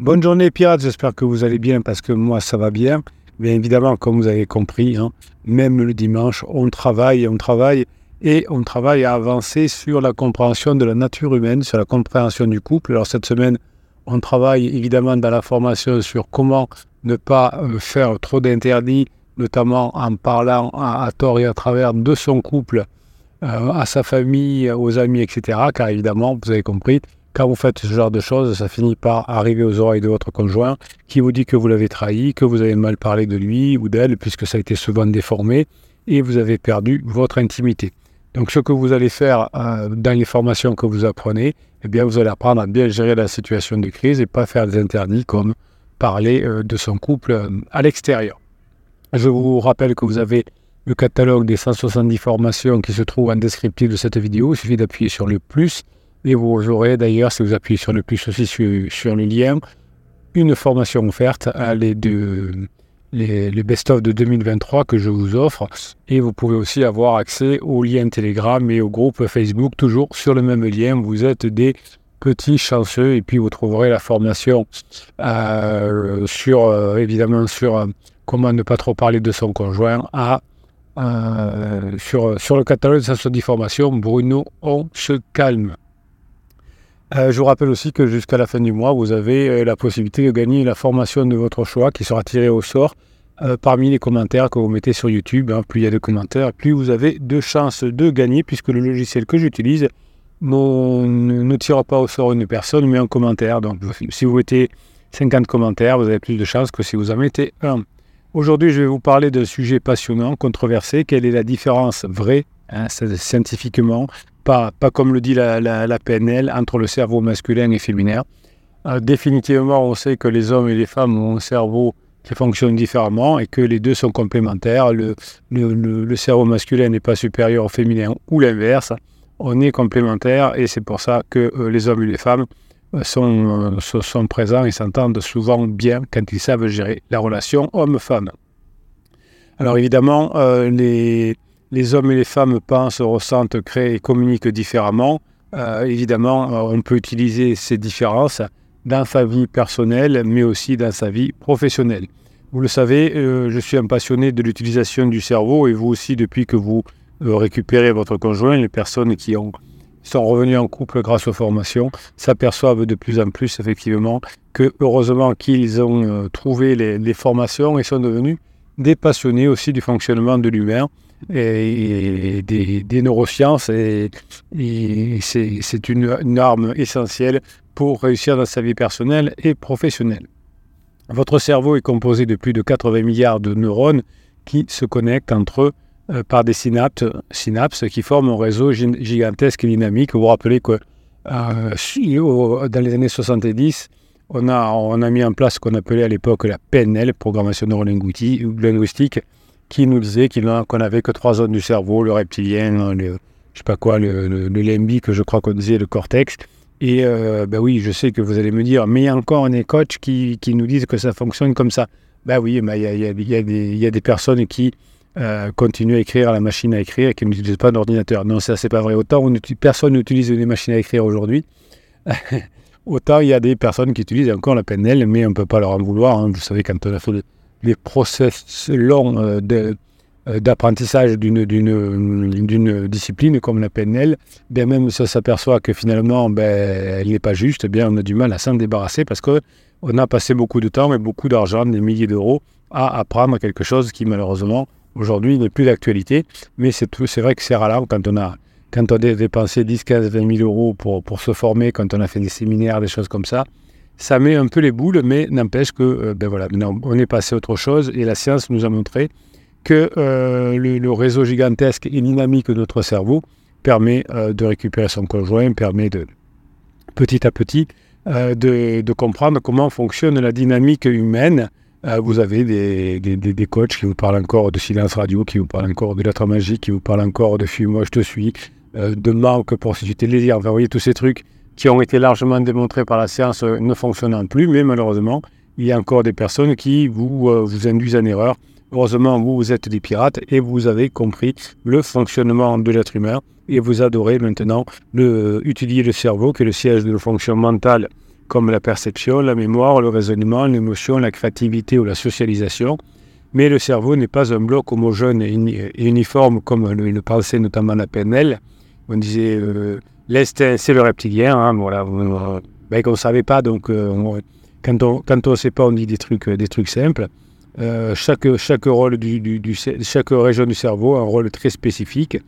Bonne journée pirates, j'espère que vous allez bien parce que moi ça va bien. Bien évidemment, comme vous avez compris, hein, même le dimanche, on travaille, on travaille et on travaille à avancer sur la compréhension de la nature humaine, sur la compréhension du couple. Alors cette semaine, on travaille évidemment dans la formation sur comment ne pas euh, faire trop d'interdits, notamment en parlant à, tort et à travers de son couple, euh, à sa famille, aux amis, etc. Car évidemment, vous avez compris, quand vous faites ce genre de choses, ça finit par arriver aux oreilles de votre conjoint qui vous dit que vous l'avez trahi, que vous avez mal parlé de lui ou d'elle, puisque ça a été souvent déformé, et vous avez perdu votre intimité. Donc ce que vous allez faire euh, dans les formations que vous apprenez, eh bien vous allez apprendre à bien gérer la situation de crise et pas faire des interdits comme parler euh, de son couple euh, à l'extérieur. Je vous rappelle que vous avez le catalogue des 170 formations qui se trouve en descriptif de cette vidéo. Il suffit d'appuyer sur le plus et vous aurez d'ailleurs, si vous appuyez sur le plus aussi sur, le lien, une formation offerte, à les, les, best-of de 2023 que je vous offre. Et vous pouvez aussi avoir accès au lien Telegram et au groupe Facebook, toujours sur le même lien. Vous êtes des petits chanceux et puis vous trouverez la formation euh, sur, euh, évidemment, sur euh, comment ne pas trop parler de son conjoint à sur, sur le catalogue de 170 formations. Bruno, on se calme. Euh, je vous rappelle aussi que jusqu'à la fin du mois, vous avez euh, la possibilité de gagner la formation de votre choix qui sera tirée au sort euh, parmi les commentaires que vous mettez sur YouTube. Hein. Plus il y a de commentaires, plus vous avez de chances de gagner puisque le logiciel que j'utilise ne, tire pas au sort une personne mais un commentaire. Donc si vous mettez 50 commentaires, vous avez plus de chances que si vous en mettez un. Aujourd'hui, je vais vous parler d'un sujet passionnant, controversé. Quelle est la différence vraie, hein, scientifiquement, pas, comme le dit la, PNL, entre le cerveau masculin et féminin. Euh, définitivement, on sait que les hommes et les femmes ont un cerveau qui fonctionne différemment et que les deux sont complémentaires. Le, cerveau masculin n'est pas supérieur au féminin ou l'inverse. On est complémentaires et c'est pour ça que euh, les hommes et les femmes euh, sont présents et s'entendent souvent bien quand ils savent gérer la relation homme-femme. Alors évidemment, les, les hommes et les femmes pensent, ressentent, créent et communiquent différemment. Euh, évidemment, euh, on peut utiliser ces différences dans sa vie personnelle, mais aussi dans sa vie professionnelle. Vous le savez, euh, je suis un passionné de l'utilisation du cerveau et vous aussi, depuis que vous récupérez votre conjoint, les personnes qui ont, sont revenues en couple grâce aux formations s'aperçoivent de plus en plus, effectivement, que heureusement qu'ils ont trouvé les, les formations et sont devenus des passionnés aussi du fonctionnement de l'humain et, des, neurosciences. Et, c'est une, arme essentielle pour réussir dans sa vie personnelle et professionnelle. Votre cerveau est composé de plus de 80 milliards de neurones qui se connectent entre eux euh, par des synapses, qui forment un réseau gigantesque et dynamique. Vous vous rappelez que euh, dans les années 70, on a, on a mis en place ce qu'on appelait à l'époque la PNL, programmation neurolinguistique, qui nous disait qu'on n'avait que trois zones du cerveau, le reptilien, le, je sais pas quoi, le, le, limbique, je crois qu'on disait le cortex. Et euh, ben oui, je sais que vous allez me dire, mais il y a encore des coachs qui, qui nous disent que ça fonctionne comme ça. Ben oui, il y a, y, a y a, des personnes qui euh, continuent à écrire la machine à écrire et qui n'utilisent pas d'ordinateur. Non, ça c'est pas vrai. Autant on, personne n'utilise des machines à écrire aujourd'hui. Autant il y a des personnes qui utilisent encore la PNL, mais on ne peut pas leur en vouloir. Hein. Vous savez, quand on a fait les process longs euh, euh, d'apprentissage d'une discipline comme la PNL, bien même si on s'aperçoit que finalement ben, elle n'est pas juste, eh bien on a du mal à s'en débarrasser parce qu'on a passé beaucoup de temps et beaucoup d'argent, des milliers d'euros, à apprendre quelque chose qui malheureusement aujourd'hui n'est plus d'actualité. Mais c'est vrai que c'est rare quand on a quand on a dépensé 10, 15, 20 000 euros pour, pour se former, quand on a fait des séminaires, des choses comme ça, ça met un peu les boules, mais n'empêche que euh, ben voilà, on est passé à autre chose et la science nous a montré que euh, le, réseau gigantesque et dynamique de notre cerveau permet euh, de récupérer son conjoint, permet de petit à petit de, comprendre comment fonctionne la dynamique humaine. vous avez des, des, coachs qui vous parlent encore de silence radio, qui vous parlent encore de lettres magiques, qui vous parlent encore de fuis-moi, je te suis, de manque pour susciter le désir. vous voyez tous ces trucs qui ont été largement démontrés par la science euh, ne fonctionnant plus, mais malheureusement, il y a encore des personnes qui vous, euh, vous induisent en erreur. Heureusement, vous, êtes des pirates et vous avez compris le fonctionnement de l'être humain et vous adorez maintenant le, utiliser le cerveau, qui est le siège de fonction mentale comme la perception, la mémoire, le raisonnement, l'émotion, la créativité ou la socialisation. Mais le cerveau n'est pas un bloc homogène et uniforme comme le pensait notamment la PNL. On disait euh, l'instinct, c'est le reptilien. Hein, voilà, ben, qu'on ne savait pas, donc euh, quand on quand on sait pas, on dit des trucs, des trucs simples. Euh, chaque, chaque, rôle du, chaque région du cerveau a un rôle très spécifique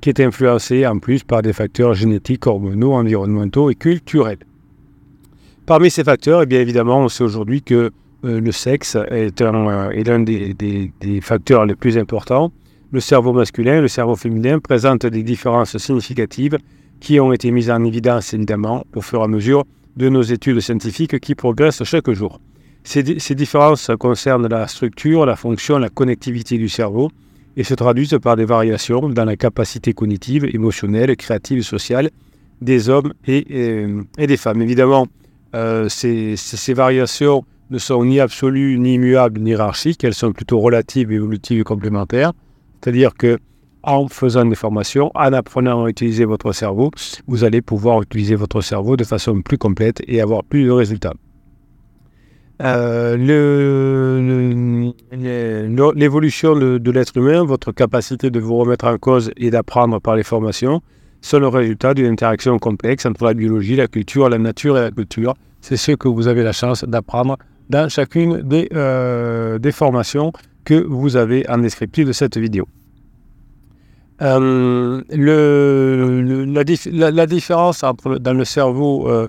qui est influencé en plus par des facteurs génétiques, hormonaux, environnementaux et culturels. Parmi ces facteurs, eh bien évidemment, on sait aujourd'hui que euh, le sexe est l'un des, des, des, facteurs les plus importants. Le cerveau masculin et le cerveau féminin présentent des différences significatives qui ont été mises en évidence évidemment au fur et à mesure de nos études scientifiques qui progressent chaque jour. Ces, différences concernent la structure, la fonction, la connectivité du cerveau et se traduisent par des variations dans la capacité cognitive, émotionnelle, créative et sociale des hommes et, des femmes. Évidemment, euh, ces, variations ne sont ni absolues, ni immuables, ni hiérarchiques, elles sont plutôt relatives, évolutives et complémentaires. C'est-à-dire que en faisant des formations, en apprenant à utiliser votre cerveau, vous allez pouvoir utiliser votre cerveau de façon plus complète et avoir plus de résultats. Euh, l'évolution de, l'être humain, votre capacité de vous remettre en cause et d'apprendre par les formations, sont le résultat d'une interaction complexe entre la biologie, la culture, la nature et la culture. C'est ce que vous avez la chance d'apprendre dans chacune des, euh, des formations que vous avez en descriptif de cette vidéo. Euh, la, différence dans le cerveau, euh,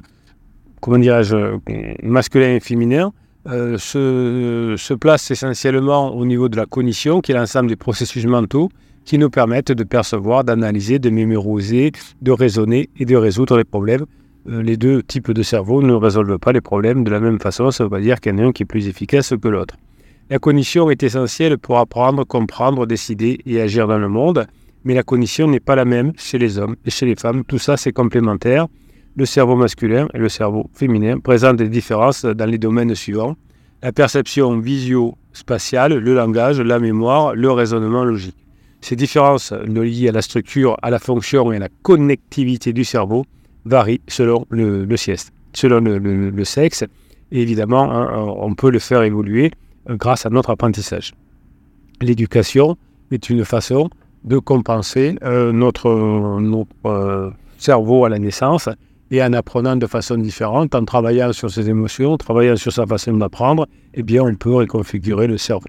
comment dirais-je, masculin et féminin, euh, se, se, place essentiellement au niveau de la cognition, qui est l'ensemble des processus mentaux qui nous permettent de percevoir, d'analyser, de mémoriser, de raisonner et de résoudre les problèmes. les deux types de cerveau ne résolvent pas les problèmes de la même façon, ça ne veut pas dire qu'il y en a un qui est plus efficace que l'autre. La cognition est essentielle pour apprendre, comprendre, décider et agir dans le monde mais la cognition n'est pas la même chez les hommes et chez les femmes. Tout ça, c'est complémentaire. Le cerveau masculin et le cerveau féminin présentent des différences dans les domaines suivants. La perception visio-spatiale, le langage, la mémoire, le raisonnement logique. Ces différences liées à la structure, à la fonction et à la connectivité du cerveau varient selon le, le selon le, sexe. Évidemment, hein, on peut le faire évoluer euh, grâce à notre apprentissage. L'éducation est une façon de compenser euh, notre, euh, cerveau à la naissance et en apprenant de façon différente, en travaillant sur ses émotions, en travaillant sur sa façon d'apprendre, eh bien, on peut reconfigurer le cerveau.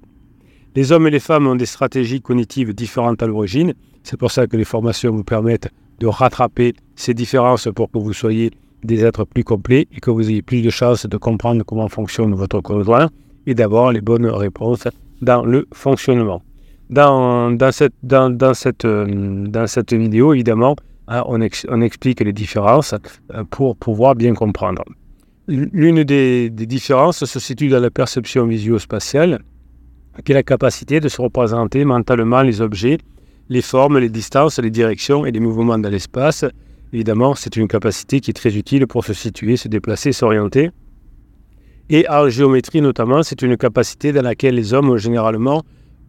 Les hommes et les femmes ont des stratégies cognitives différentes à l'origine. C'est pour ça que les formations vous permettent de rattraper ces différences pour que vous soyez des êtres plus complets et que vous ayez plus de chances de comprendre comment fonctionne votre conjoint et d'avoir les bonnes réponses dans le fonctionnement. Dans, cette, dans, cette, euh, dans cette vidéo, évidemment, hein, on, explique les différences euh, pour pouvoir bien comprendre. L'une des, différences se situe dans la perception visio-spatiale, qui est la capacité de se représenter mentalement les objets, les formes, les distances, les directions et les mouvements dans l'espace. Évidemment, c'est une capacité qui est très utile pour se situer, se déplacer, s'orienter. Et en géométrie notamment, c'est une capacité dans laquelle les hommes généralement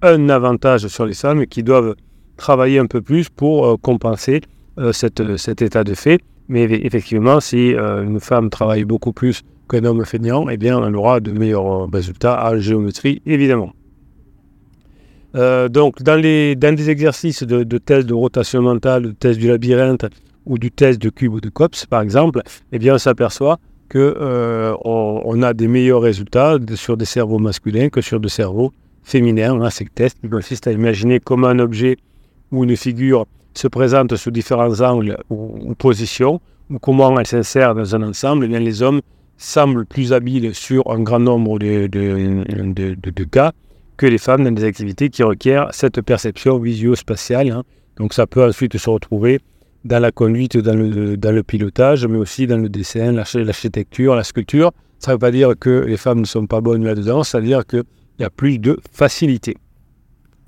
un avantage sur les femmes qui doivent travailler un peu plus pour euh, compenser euh, cette, cet état de fait. Mais effectivement, si euh, une femme travaille beaucoup plus qu'un homme feignant, eh bien, elle aura de meilleurs résultats en géométrie, évidemment. donc, dans, les, dans des exercices de, tests de rotation mentale, de test du labyrinthe ou du test de cube ou de COPS, par exemple, eh bien, on s'aperçoit qu'on on a des meilleurs résultats sur des cerveaux masculins que sur des cerveaux féminin, ces tests qui consistent à imaginer comment un objet ou une figure se présente sous différents angles ou, positions, ou comment elle s'insère dans un ensemble, eh les hommes semblent plus habiles sur un grand nombre de, de, cas que les femmes dans des activités qui requièrent cette perception visio-spatiale. Hein. Donc ça peut ensuite se retrouver dans la conduite, dans le, dans le pilotage, mais aussi dans le dessin, l'architecture, la sculpture. Ça ne veut pas dire que les femmes ne sont pas bonnes là-dedans, c'est-à-dire que il y a plus de facilité.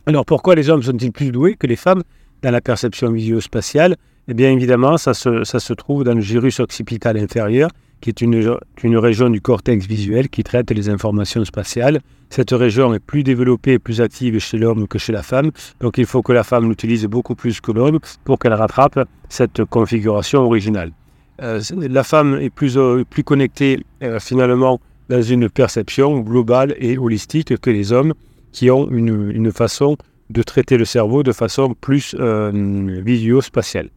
Alors pourquoi les hommes sont-ils plus doués que les femmes dans la perception visio-spatiale Eh bien évidemment, ça se, trouve dans le gyrus occipital inférieur, qui est une, région du cortex visuel qui traite les informations spatiales. Cette région est plus développée et plus active chez l'homme que chez la femme, donc il faut que la femme l'utilise beaucoup plus que l'homme pour qu'elle rattrape cette configuration originale. la femme est plus, plus connectée finalement dans une perception globale et holistique que les hommes qui ont une, une façon de traiter le cerveau de façon plus visio-spatiale.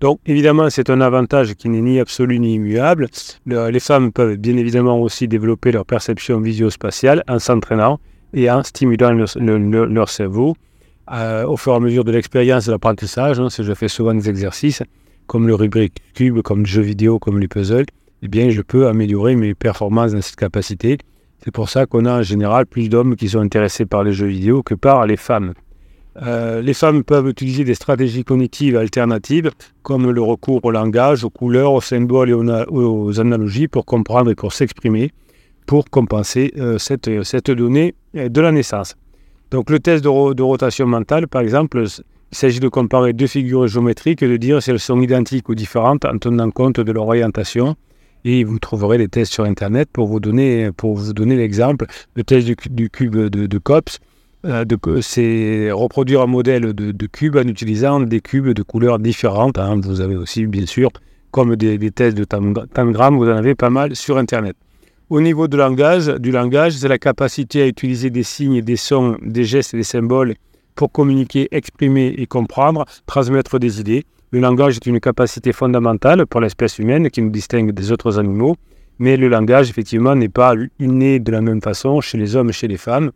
Donc évidemment, c'est un avantage qui n'est ni absolu ni immuable. les femmes peuvent bien évidemment aussi développer leur perception visio-spatiale en s'entraînant et en stimulant leur, cerveau euh, au fur et à mesure de l'expérience de l'apprentissage. Hein, je fais souvent des exercices comme le rubrique cube, comme le jeu vidéo, comme les puzzles, eh bien je peux améliorer mes performances dans cette capacité. C'est pour ça qu'on a en général plus d'hommes qui sont intéressés par les jeux vidéo que par les femmes. Euh, les femmes peuvent utiliser des stratégies cognitives alternatives, comme le recours au langage, aux couleurs, aux symboles et aux, analogies pour comprendre et pour s'exprimer, pour compenser euh, cette, cette, donnée euh, de la naissance. Donc le test de, de rotation mentale, par exemple, il s'agit de comparer deux figures géométriques et de dire si elles sont identiques ou différentes en tenant compte de leur orientation. Et vous trouverez les tests sur Internet pour vous donner, pour vous donner l'exemple. Le test du, cube de, de COPS, euh, c'est reproduire un modèle de, cube en utilisant des cubes de couleurs différentes. Hein. Vous avez aussi, bien sûr, comme des, tests de tangram, vous en avez pas mal sur Internet. Au niveau du langage, du langage, c'est la capacité à utiliser des signes, des sons, des gestes et des symboles pour communiquer, exprimer et comprendre, transmettre des idées. Le langage est une capacité fondamentale pour l'espèce humaine qui nous distingue des autres animaux, mais le langage, effectivement, n'est pas inné de la même façon chez les hommes et chez les femmes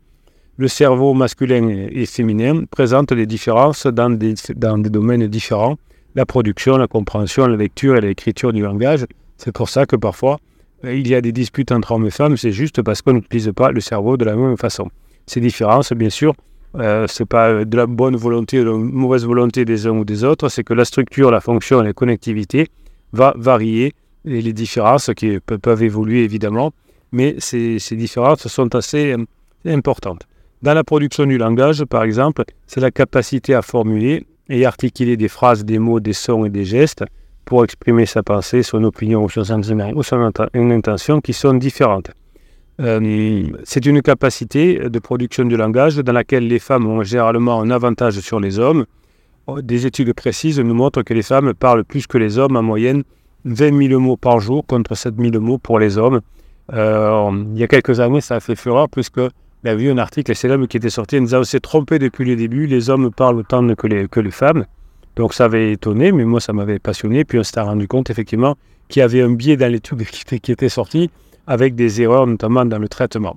le cerveau masculin et féminin présente des différences dans des, dans des domaines différents, la production, la compréhension, la lecture et l'écriture du langage. C'est pour ça que parfois, euh, il y a des disputes entre hommes et femmes, c'est juste parce qu'on n'utilise pas le cerveau de la même façon. Ces différences, bien sûr, euh, ce n'est pas de la bonne volonté ou de la mauvaise volonté des uns ou des autres, c'est que la structure, la fonction la connectivité va varier et les différences qui peuvent évoluer évidemment, mais ces, ces différences sont assez euh, importantes. Dans la production du langage, par exemple, c'est la capacité à formuler et articuler des phrases, des mots, des sons et des gestes pour exprimer sa pensée, son opinion ou son intention qui sont différentes. Euh, c'est une capacité de production du langage dans laquelle les femmes ont généralement un avantage sur les hommes. Oh, des études précises nous montrent que les femmes parlent plus que les hommes, en moyenne 20 000 mots par jour contre 7 000 mots pour les hommes. Euh, il y a quelques années, ça a fait fureur puisque il a vu un article célèbre qui était sorti en disant on s'est trompé depuis le début, les hommes parlent autant que les, que les femmes. Donc ça avait étonné, mais moi ça m'avait passionné. Puis on s'est rendu compte effectivement qu'il y avait un biais dans l'étude qui, qui était sorti avec des erreurs notamment dans le traitement.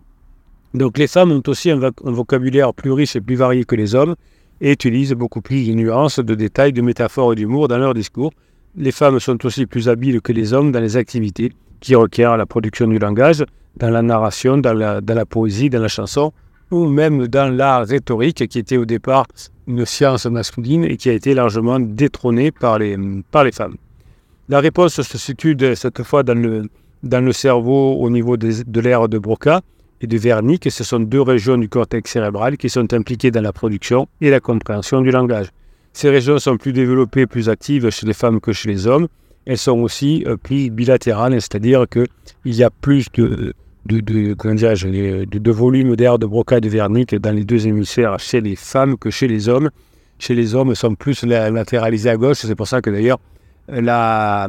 Donc les femmes ont aussi un, vocabulaire plus riche et plus varié que les hommes et utilisent beaucoup plus de nuances, de détails, de métaphores et d'humour dans leur discours. Les femmes sont aussi plus habiles que les hommes dans les activités qui requièrent la production du langage, dans la narration, dans la, poésie, dans la chanson, ou même dans la rhétorique, qui était au départ une science masculine et qui a été largement détrônée par les, par les femmes. La réponse se situe cette fois dans le, dans le cerveau au niveau de, l'aire de Broca et de Wernicke. Ce sont deux régions du cortex cérébral qui sont impliquées dans la production et la compréhension du langage. Ces régions sont plus développées, plus actives chez les femmes que chez les hommes. Elles sont aussi euh, plus bilatérales, c'est-à-dire qu'il y a plus de, de, de, volume d'air de Broca et de Wernicke dans les deux hémisphères chez les femmes que chez les hommes. Chez les hommes, sont plus latéralisés à gauche. C'est pour ça que d'ailleurs, la,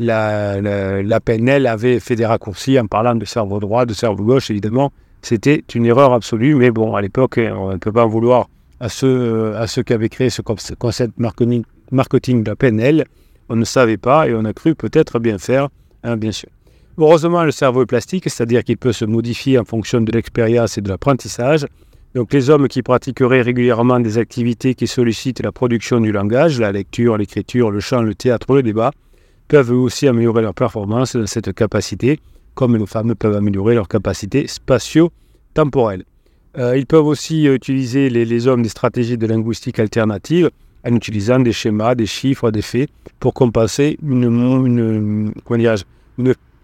la, PNL avait fait des raccourcis en parlant de cerveau droit, de cerveau gauche, évidemment. C'était une erreur absolue, mais bon, à l'époque, on ne peut pas en vouloir à ceux, à ceux qui avaient créé ce concept marketing, marketing de la PNL. On ne savait pas et on a cru peut-être bien faire, hein, bien sûr. Heureusement, le cerveau est plastique, c'est-à-dire qu'il peut se modifier en fonction de l'expérience et de l'apprentissage. Donc les hommes qui pratiqueraient régulièrement des activités qui sollicitent la production du langage, la lecture, l'écriture, le chant, le théâtre, le débat, peuvent aussi améliorer leur performance dans cette capacité, comme les femmes peuvent améliorer leur capacité spatio-temporelle. Euh, ils peuvent aussi utiliser, les, hommes, des stratégies de linguistique alternatives en utilisant des schémas, des chiffres, des faits, pour compenser une,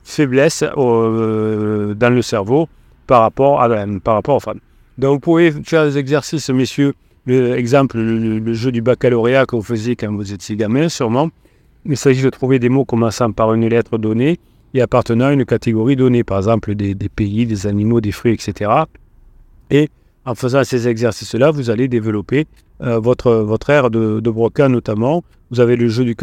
faiblesse euh, dans le cerveau par rapport, à, par rapport aux femmes. Donc vous pouvez faire des exercices, messieurs, l'exemple, le, le, jeu du baccalauréat que vous faisiez quand vous étiez gamin, sûrement. Il s'agit de trouver des mots commençant par une lettre donnée et appartenant à une catégorie donnée, par exemple des, pays, des animaux, des fruits, etc. Et en faisant ces exercices-là, vous allez développer euh, votre, votre aire de, de notamment, Vous avez le jeu du,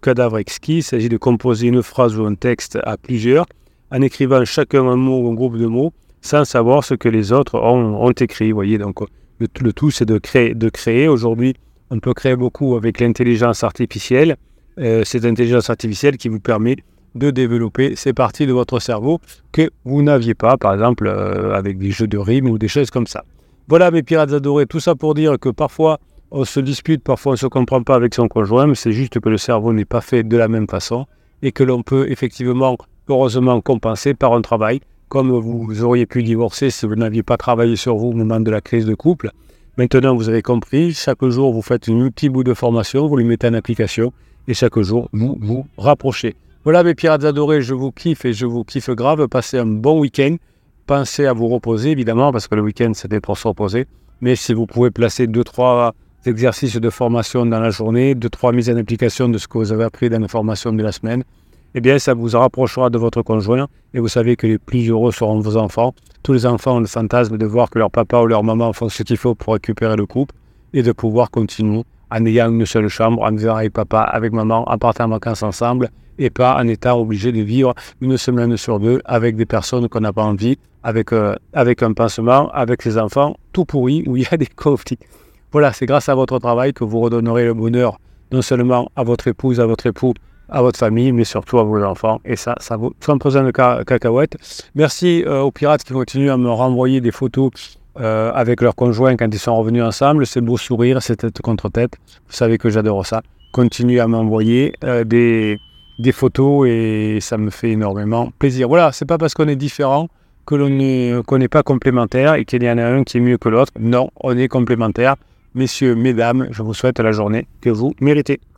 cadavre exquis. Il s'agit de composer une phrase ou un texte à plusieurs en écrivant chacun un mot ou un groupe de mots sans savoir ce que les autres ont, écrit. voyez, donc le, tout, c'est. De créer. Aujourd'hui, on peut créer beaucoup avec l'intelligence artificielle. Euh, cette intelligence artificielle qui vous permet de développer ces parties de votre cerveau que vous n'aviez pas, par exemple, euh, avec des jeux de rimes ou des choses comme ça. Voilà mes pirates adorés, tout ça pour dire que parfois on se dispute, parfois on ne se comprend pas avec son conjoint, mais c'est juste que le cerveau n'est pas fait de la même façon et que l'on peut effectivement, heureusement, compenser par un travail, comme vous auriez pu divorcer si vous n'aviez pas travaillé sur vous au moment de la crise de couple. Maintenant, vous avez compris, chaque jour, vous faites un petit bout de formation, vous le mettez en application et chaque jour, vous vous rapprochez. Voilà mes pirates adorés, je vous kiffe et je vous kiffe grave. Passez un bon week-end. Pensez à vous reposer évidemment parce que le week-end c'était pour se reposer. Mais si vous pouvez placer 2-3 exercices de formation dans la journée, 2-3 mises en application de ce que vous avez appris dans la formation de la semaine, eh bien ça vous rapprochera de votre conjoint et vous savez que les plus heureux seront vos enfants. Tous les enfants ont le fantasme de voir que leur papa ou leur maman font ce qu'il faut pour récupérer le couple et de pouvoir continuer en ayant une seule chambre, en vivant avec papa, avec maman, en partant en vacances ensemble et pas en étant obligé de vivre une semaine sur deux avec des personnes qu'on n'a pas envie, avec, euh, avec un pansement, avec ses enfants, tout pourri, où il y a des conflits. Voilà, c'est grâce à votre travail que vous redonnerez le bonheur non seulement à votre épouse, à votre époux, à votre famille, mais surtout à vos enfants. Et ça, ça vaut sans besoin de cacahuètes. Merci euh, aux pirates qui continuent à me renvoyer des photos euh, avec leurs conjoints quand ils sont revenus ensemble. C'est beau sourire, c'est tête contre tête. Vous savez que j'adore ça. Continuez à m'envoyer des, des photos et ça me fait énormément plaisir. Voilà, c'est pas parce qu'on est différent que l'on n'est pas complémentaire et qu'il y en a un qui est mieux que l'autre. Non, on est complémentaire. Messieurs, mesdames, je vous souhaite la journée que vous méritez.